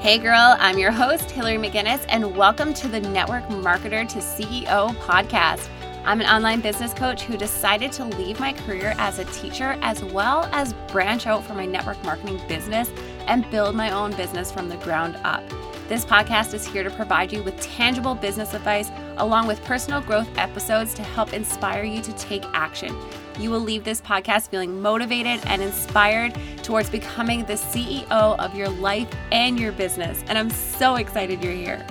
Hey girl, I'm your host, Hillary McGinnis, and welcome to the Network Marketer to CEO podcast. I'm an online business coach who decided to leave my career as a teacher as well as branch out for my network marketing business and build my own business from the ground up. This podcast is here to provide you with tangible business advice along with personal growth episodes to help inspire you to take action. You will leave this podcast feeling motivated and inspired towards becoming the CEO of your life and your business. And I'm so excited you're here.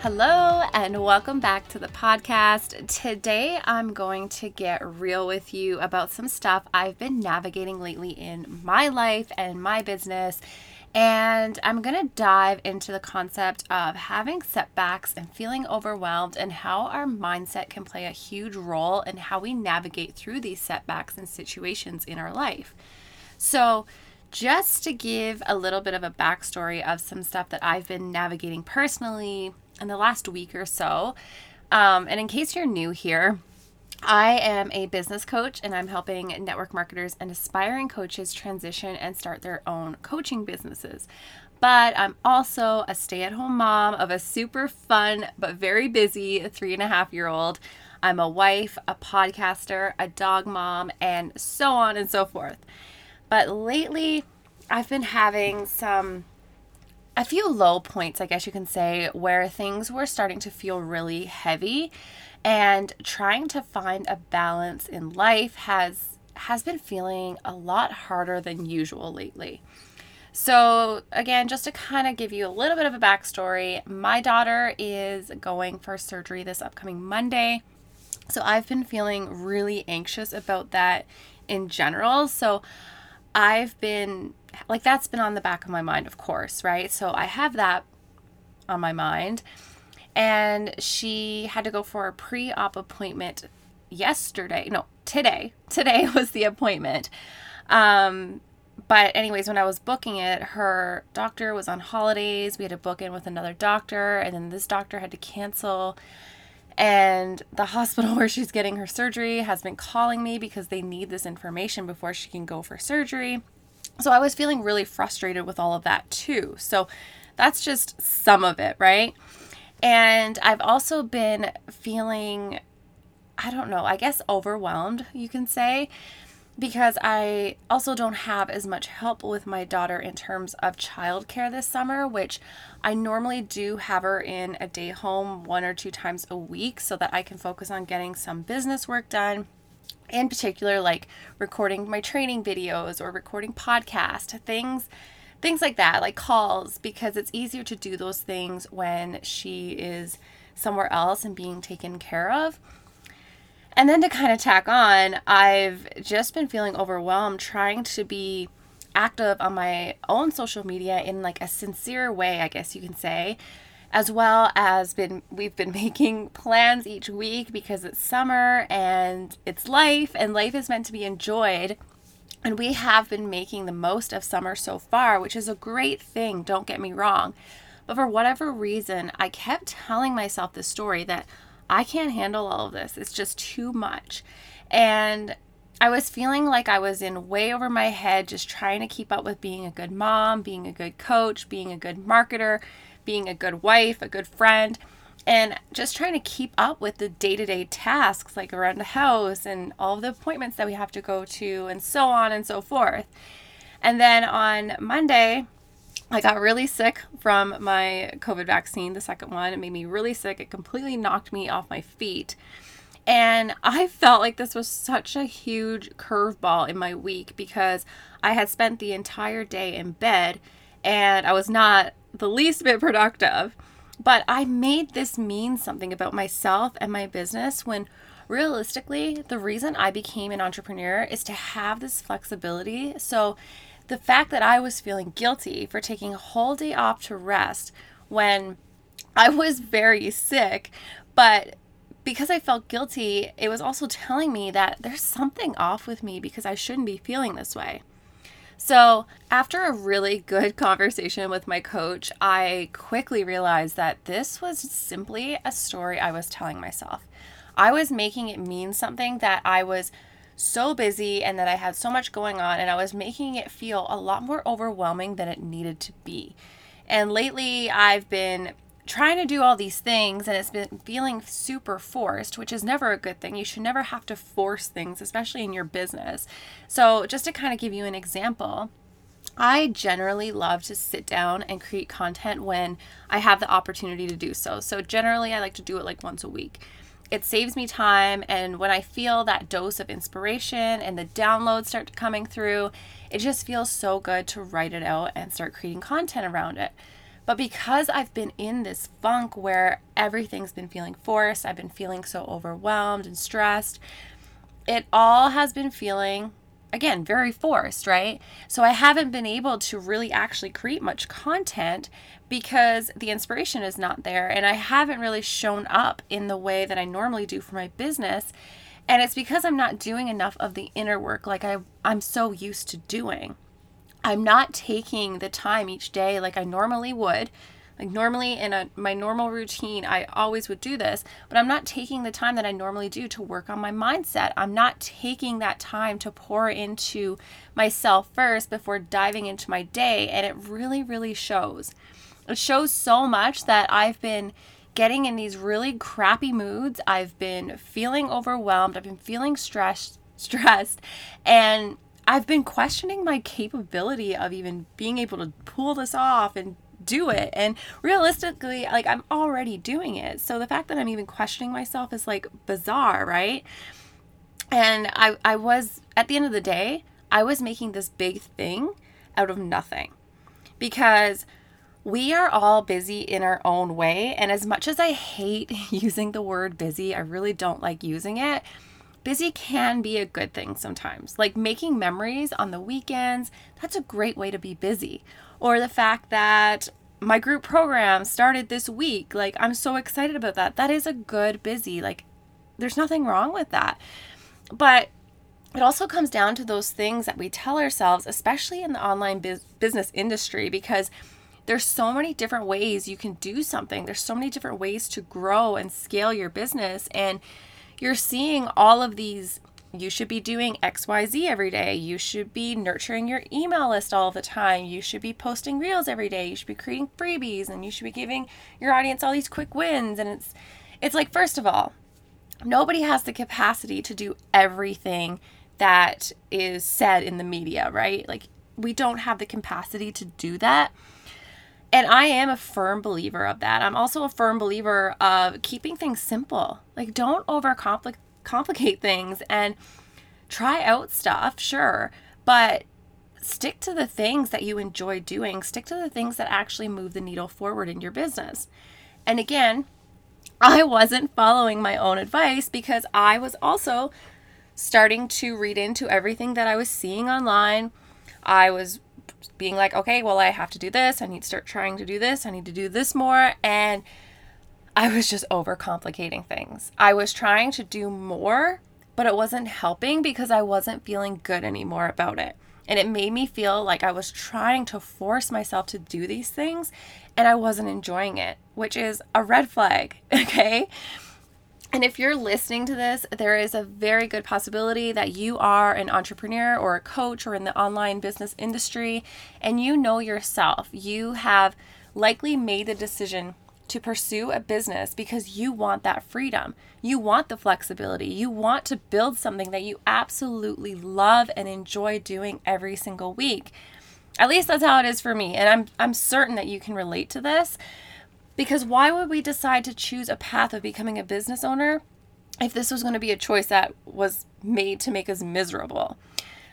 Hello, and welcome back to the podcast. Today, I'm going to get real with you about some stuff I've been navigating lately in my life and my business and I'm going to dive into the concept of having setbacks and feeling overwhelmed and how our mindset can play a huge role in how we navigate through these setbacks and situations in our life. So, just to give a little bit of a backstory of some stuff that I've been navigating personally in the last week or so, um, and in case you're new here, I am a business coach and I'm helping network marketers and aspiring coaches transition and start their own coaching businesses. But I'm also a stay at home mom of a super fun but very busy three and a half year old. I'm a wife, a podcaster, a dog mom, and so on and so forth. But lately, I've been having some a few low points, I guess you can say, where things were starting to feel really heavy and trying to find a balance in life has has been feeling a lot harder than usual lately. So, again, just to kind of give you a little bit of a backstory, my daughter is going for surgery this upcoming Monday. So, I've been feeling really anxious about that in general. So, I've been like, that's been on the back of my mind, of course, right? So, I have that on my mind and she had to go for a pre-op appointment yesterday. No today. Today was the appointment. Um but anyways when i was booking it her doctor was on holidays. We had to book in with another doctor and then this doctor had to cancel. And the hospital where she's getting her surgery has been calling me because they need this information before she can go for surgery. So i was feeling really frustrated with all of that too. So that's just some of it right and I've also been feeling, I don't know, I guess overwhelmed, you can say, because I also don't have as much help with my daughter in terms of childcare this summer, which I normally do have her in a day home one or two times a week so that I can focus on getting some business work done. In particular, like recording my training videos or recording podcast things things like that, like calls, because it's easier to do those things when she is somewhere else and being taken care of. And then to kind of tack on, I've just been feeling overwhelmed trying to be active on my own social media in like a sincere way, I guess you can say, as well as been we've been making plans each week because it's summer and it's life and life is meant to be enjoyed. And we have been making the most of summer so far, which is a great thing, don't get me wrong. But for whatever reason, I kept telling myself this story that I can't handle all of this. It's just too much. And I was feeling like I was in way over my head, just trying to keep up with being a good mom, being a good coach, being a good marketer, being a good wife, a good friend and just trying to keep up with the day-to-day tasks like around the house and all the appointments that we have to go to and so on and so forth. And then on monday i got really sick from my covid vaccine the second one. It made me really sick. It completely knocked me off my feet. And I felt like this was such a huge curveball in my week because I had spent the entire day in bed and I was not the least bit productive. But I made this mean something about myself and my business when realistically, the reason I became an entrepreneur is to have this flexibility. So the fact that I was feeling guilty for taking a whole day off to rest when I was very sick, but because I felt guilty, it was also telling me that there's something off with me because I shouldn't be feeling this way. So, after a really good conversation with my coach, I quickly realized that this was simply a story I was telling myself. I was making it mean something that I was so busy and that I had so much going on, and I was making it feel a lot more overwhelming than it needed to be. And lately, I've been trying to do all these things and it's been feeling super forced, which is never a good thing. You should never have to force things, especially in your business. So, just to kind of give you an example, I generally love to sit down and create content when I have the opportunity to do so. So, generally, I like to do it like once a week. It saves me time, and when I feel that dose of inspiration and the downloads start coming through, it just feels so good to write it out and start creating content around it. But because I've been in this funk where everything's been feeling forced, I've been feeling so overwhelmed and stressed, it all has been feeling again, very forced, right? So I haven't been able to really actually create much content because the inspiration is not there and I haven't really shown up in the way that I normally do for my business. And it's because I'm not doing enough of the inner work like I, I'm so used to doing. I'm not taking the time each day like I normally would like normally in a my normal routine, I always would do this, but I'm not taking the time that I normally do to work on my mindset. I'm not taking that time to pour into myself first before diving into my day, and it really really shows. It shows so much that I've been getting in these really crappy moods. I've been feeling overwhelmed. I've been feeling stressed, stressed, and I've been questioning my capability of even being able to pull this off and do it. And realistically, like I'm already doing it. So the fact that I'm even questioning myself is like bizarre, right? And I I was at the end of the day, I was making this big thing out of nothing. Because we are all busy in our own way, and as much as I hate using the word busy, I really don't like using it busy can be a good thing sometimes. Like making memories on the weekends, that's a great way to be busy or the fact that my group program started this week. Like, I'm so excited about that. That is a good busy. Like, there's nothing wrong with that. But it also comes down to those things that we tell ourselves, especially in the online biz- business industry, because there's so many different ways you can do something. There's so many different ways to grow and scale your business. And you're seeing all of these you should be doing XYZ every day. You should be nurturing your email list all the time. You should be posting reels every day. You should be creating freebies and you should be giving your audience all these quick wins. And it's it's like first of all, nobody has the capacity to do everything that is said in the media, right? Like we don't have the capacity to do that. And I am a firm believer of that. I'm also a firm believer of keeping things simple. Like don't overcomplicate complicate things and try out stuff, sure, but stick to the things that you enjoy doing. Stick to the things that actually move the needle forward in your business. And again, I wasn't following my own advice because I was also starting to read into everything that I was seeing online. I was being like, okay, well, I have to do this. I need to start trying to do this. I need to do this more. And I was just overcomplicating things. I was trying to do more, but it wasn't helping because I wasn't feeling good anymore about it. And it made me feel like I was trying to force myself to do these things and I wasn't enjoying it, which is a red flag, okay? And if you're listening to this, there is a very good possibility that you are an entrepreneur or a coach or in the online business industry and you know yourself. You have likely made a decision to pursue a business because you want that freedom. You want the flexibility. You want to build something that you absolutely love and enjoy doing every single week. At least that's how it is for me. And I'm I'm certain that you can relate to this because why would we decide to choose a path of becoming a business owner if this was going to be a choice that was made to make us miserable?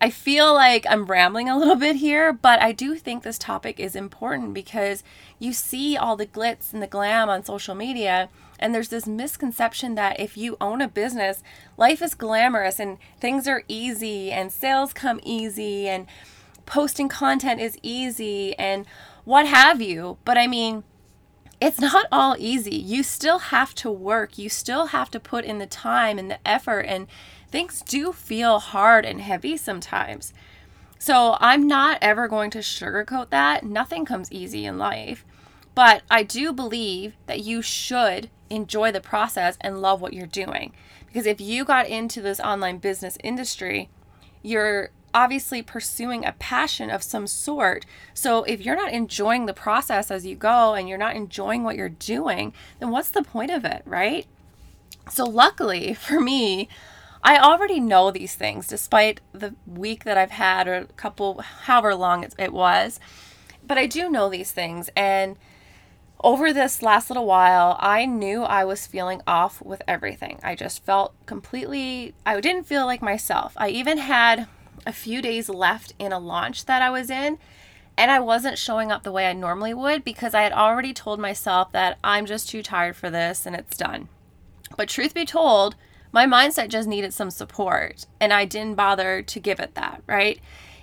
I feel like I'm rambling a little bit here, but I do think this topic is important because you see all the glitz and the glam on social media, and there's this misconception that if you own a business, life is glamorous and things are easy and sales come easy and posting content is easy and what have you. But I mean, it's not all easy. You still have to work. You still have to put in the time and the effort and things do feel hard and heavy sometimes. So I'm not ever going to sugarcoat that. Nothing comes easy in life. But I do believe that you should enjoy the process and love what you're doing. Because if you got into this online business industry, you're obviously pursuing a passion of some sort. So if you're not enjoying the process as you go and you're not enjoying what you're doing, then what's the point of it, right? So luckily for me, I already know these things despite the week that I've had or a couple, however long it, was. But I do know these things. And over this last little while, I knew I was feeling off with everything. I just felt completely, I didn't feel like myself. I even had a few days left in a launch that I was in, and I wasn't showing up the way I normally would because I had already told myself that I'm just too tired for this and it's done. But truth be told, my mindset just needed some support and I didn't bother to give it that, right?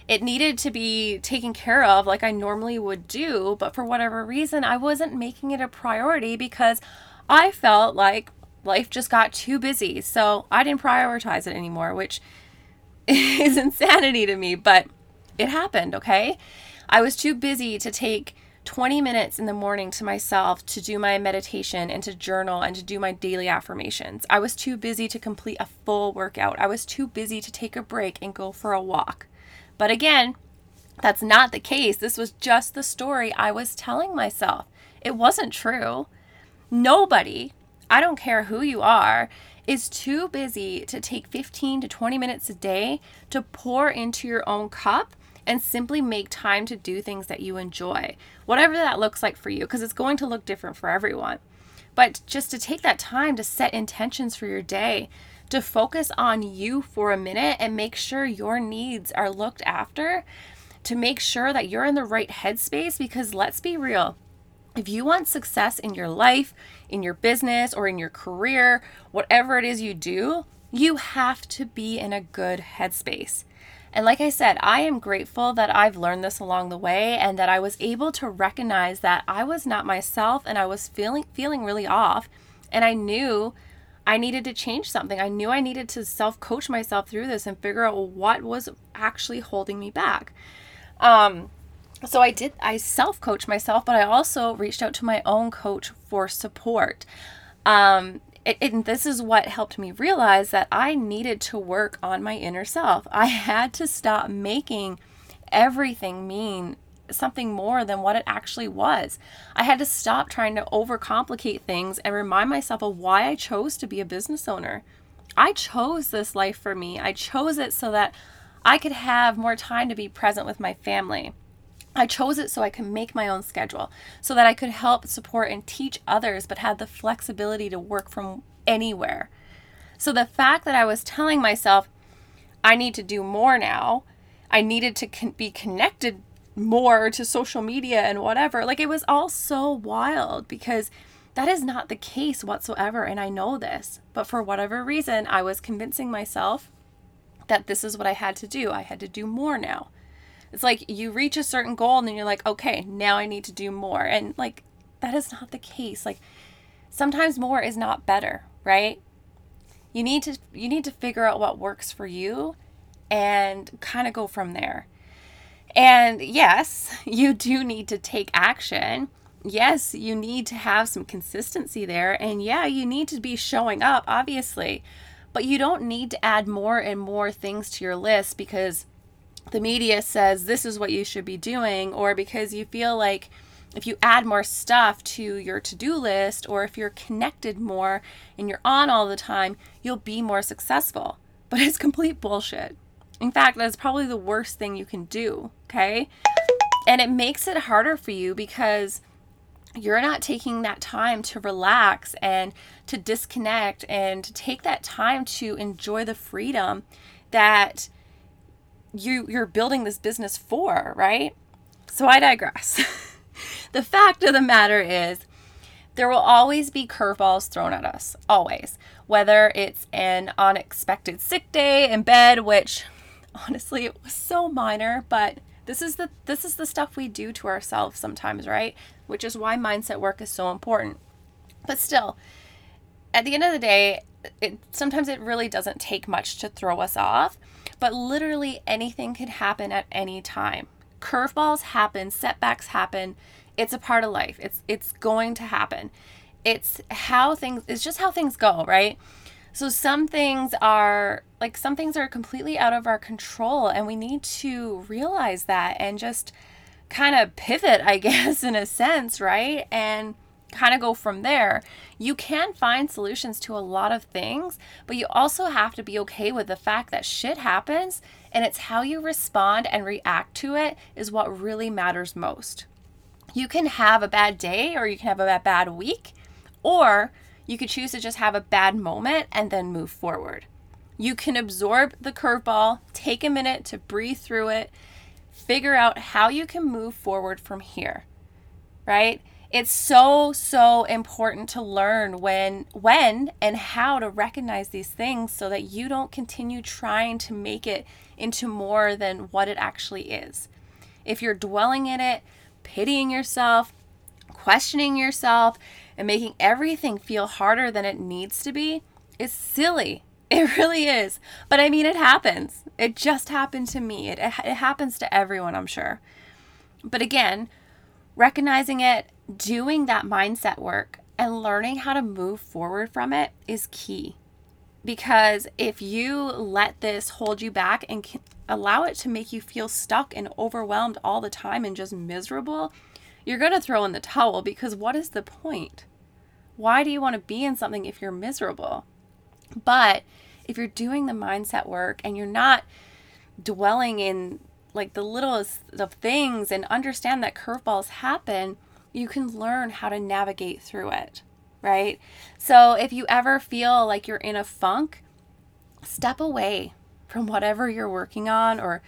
It needed to be taken care of like I normally would do, but for whatever reason, I wasn't making it a priority because I felt like life just got too busy. So I didn't prioritize it anymore, which is insanity to me, but it happened, okay? I was too busy to take 20 minutes in the morning to myself to do my meditation and to journal and to do my daily affirmations. I was too busy to complete a full workout. I was too busy to take a break and go for a walk. But again, that's not the case. This was just the story I was telling myself. It wasn't true. Nobody, I don't care who you are, is too busy to take 15 to 20 minutes a day to pour into your own cup and simply make time to do things that you enjoy, whatever that looks like for you, because it's going to look different for everyone. But just to take that time to set intentions for your day, to focus on you for a minute and make sure your needs are looked after, to make sure that you're in the right headspace, because let's be real. If you want success in your life, in your business, or in your career, whatever it is you do, you have to be in a good headspace. And like I said, I am grateful that I've learned this along the way and that I was able to recognize that I was not myself and I was feeling feeling really off and I knew I needed to change something. I knew I needed to self-coach myself through this and figure out what was actually holding me back. Um so I did I self-coach myself, but I also reached out to my own coach for support. Um it, and this is what helped me realize that I needed to work on my inner self. I had to stop making everything mean something more than what it actually was. I had to stop trying to overcomplicate things and remind myself of why I chose to be a business owner. I chose this life for me. I chose it so that I could have more time to be present with my family. I chose it so I could make my own schedule, so that I could help, support, and teach others, but had the flexibility to work from anywhere. So the fact that I was telling myself, I need to do more now, I needed to con- be connected more to social media and whatever, like it was all so wild because that is not the case whatsoever. And I know this. But for whatever reason, I was convincing myself that this is what I had to do. I had to do more now. It's like you reach a certain goal and then you're like, okay, now I need to do more. And like that is not the case. Like sometimes more is not better, right? You need to you need to figure out what works for you and kind of go from there. And yes, you do need to take action. Yes, you need to have some consistency there. And yeah, you need to be showing up, obviously. But you don't need to add more and more things to your list because the media says this is what you should be doing, or because you feel like if you add more stuff to your to do list, or if you're connected more and you're on all the time, you'll be more successful. But it's complete bullshit. In fact, that's probably the worst thing you can do, okay? And it makes it harder for you because you're not taking that time to relax and to disconnect and to take that time to enjoy the freedom that you you're building this business for, right? So I digress. the fact of the matter is there will always be curveballs thrown at us, always. Whether it's an unexpected sick day in bed, which honestly it was so minor, but this is the this is the stuff we do to ourselves sometimes, right? Which is why mindset work is so important. But still, at the end of the day, it sometimes it really doesn't take much to throw us off but literally anything could happen at any time. Curveballs happen, setbacks happen. It's a part of life. It's it's going to happen. It's how things it's just how things go, right? So some things are like some things are completely out of our control and we need to realize that and just kind of pivot, I guess in a sense, right? And kind of go from there. You can find solutions to a lot of things, but you also have to be okay with the fact that shit happens and it's how you respond and react to it is what really matters most. You can have a bad day or you can have a bad week, or you could choose to just have a bad moment and then move forward. You can absorb the curveball, take a minute to breathe through it, figure out how you can move forward from here, right? It's so so important to learn when when and how to recognize these things so that you don't continue trying to make it into more than what it actually is. If you're dwelling in it, pitying yourself, questioning yourself, and making everything feel harder than it needs to be, it's silly. It really is. But I mean, it happens. It just happened to me. It, it, it happens to everyone, I'm sure. But again, recognizing it, doing that mindset work, and learning how to move forward from it is key. Because if you let this hold you back and allow it to make you feel stuck and overwhelmed all the time and just miserable, you're going to throw in the towel because what is the point? Why do you want to be in something if you're miserable? But if you're doing the mindset work and you're not dwelling in like the littlest of things and understand that curveballs happen, you can learn how to navigate through it, right? So if you ever feel like you're in a funk, step away from whatever you're working on or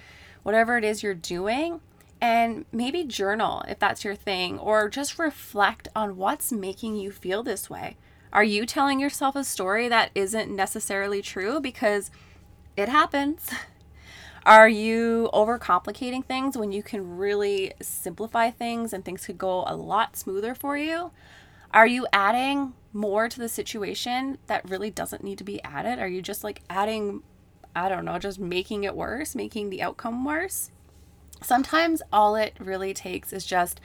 whatever it is you're doing and maybe journal if that's your thing or just reflect on what's making you feel this way. Are you telling yourself a story that isn't necessarily true because it happens? Are you overcomplicating things when you can really simplify things and things could go a lot smoother for you? Are you adding more to the situation that really doesn't need to be added? Are you just like adding, I don't know, just making it worse, making the outcome worse? Sometimes all it really takes is just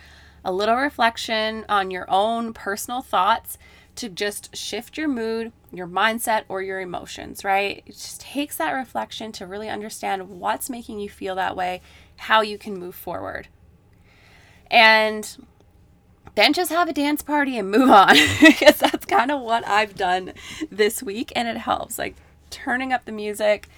a little reflection on your own personal thoughts to just shift your mood, your mindset, or your emotions, right? It just takes that reflection to really understand what's making you feel that way, how you can move forward. And then just have a dance party and move on because that's kind of what I've done this week and it helps like turning up the music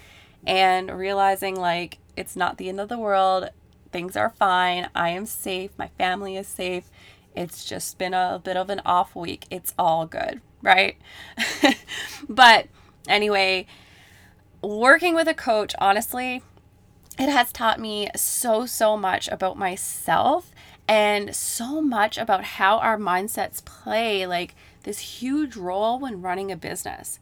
and realizing like it's not the end of the world things are fine I am safe my family is safe it's just been a bit of an off week. It's all good, right? but anyway, working with a coach, honestly, it has taught me so, so much about myself and so much about how our mindsets play like this huge role when running a business.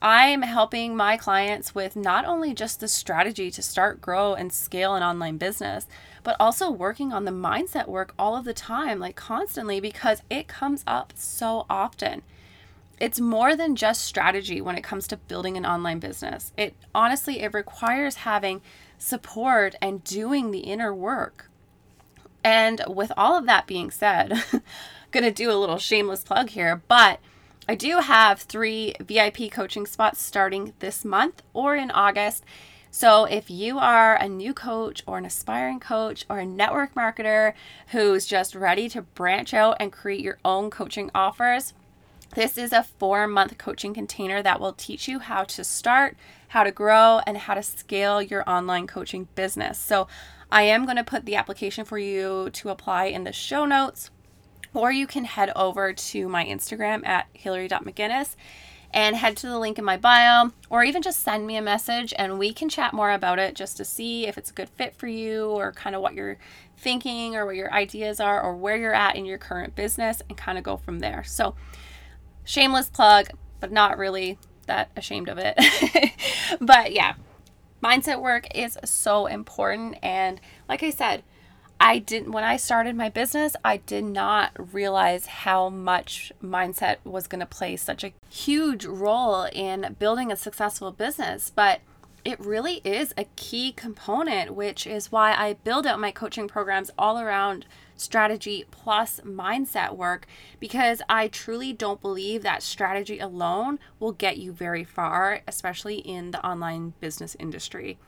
I'm helping my clients with not only just the strategy to start, grow, and scale an online business, but also working on the mindset work all of the time, like constantly, because it comes up so often. It's more than just strategy when it comes to building an online business. It honestly it requires having support and doing the inner work. And with all of that being said, I'm going to do a little shameless plug here, but I do have three VIP coaching spots starting this month or in August. So, if you are a new coach or an aspiring coach or a network marketer who's just ready to branch out and create your own coaching offers, this is a four month coaching container that will teach you how to start, how to grow, and how to scale your online coaching business. So, I am going to put the application for you to apply in the show notes or you can head over to my Instagram at hillary.mcginnis and head to the link in my bio, or even just send me a message and we can chat more about it just to see if it's a good fit for you or kind of what you're thinking or what your ideas are or where you're at in your current business and kind of go from there. So, shameless plug, but not really that ashamed of it. but yeah, mindset work is so important. And like I said, I didn't, when I started my business, I did not realize how much mindset was going to play such a huge role in building a successful business. But it really is a key component, which is why I build out my coaching programs all around strategy plus mindset work because I truly don't believe that strategy alone will get you very far, especially in the online business industry.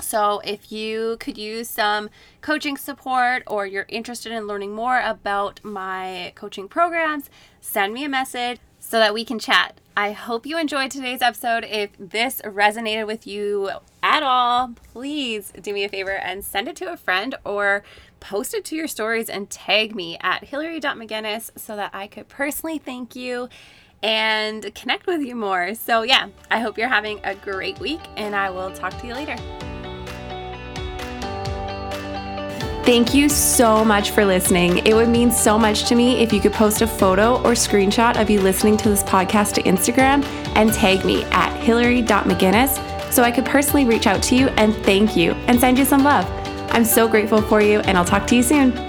So, if you could use some coaching support or you're interested in learning more about my coaching programs, send me a message so that we can chat. I hope you enjoyed today's episode. If this resonated with you at all, please do me a favor and send it to a friend or post it to your stories and tag me at hillary.mcginnis so that I could personally thank you and connect with you more. So, yeah, I hope you're having a great week and I will talk to you later. Thank you so much for listening. It would mean so much to me if you could post a photo or screenshot of you listening to this podcast to Instagram and tag me at hillary.mcginnis so I could personally reach out to you and thank you and send you some love. I'm so grateful for you, and I'll talk to you soon.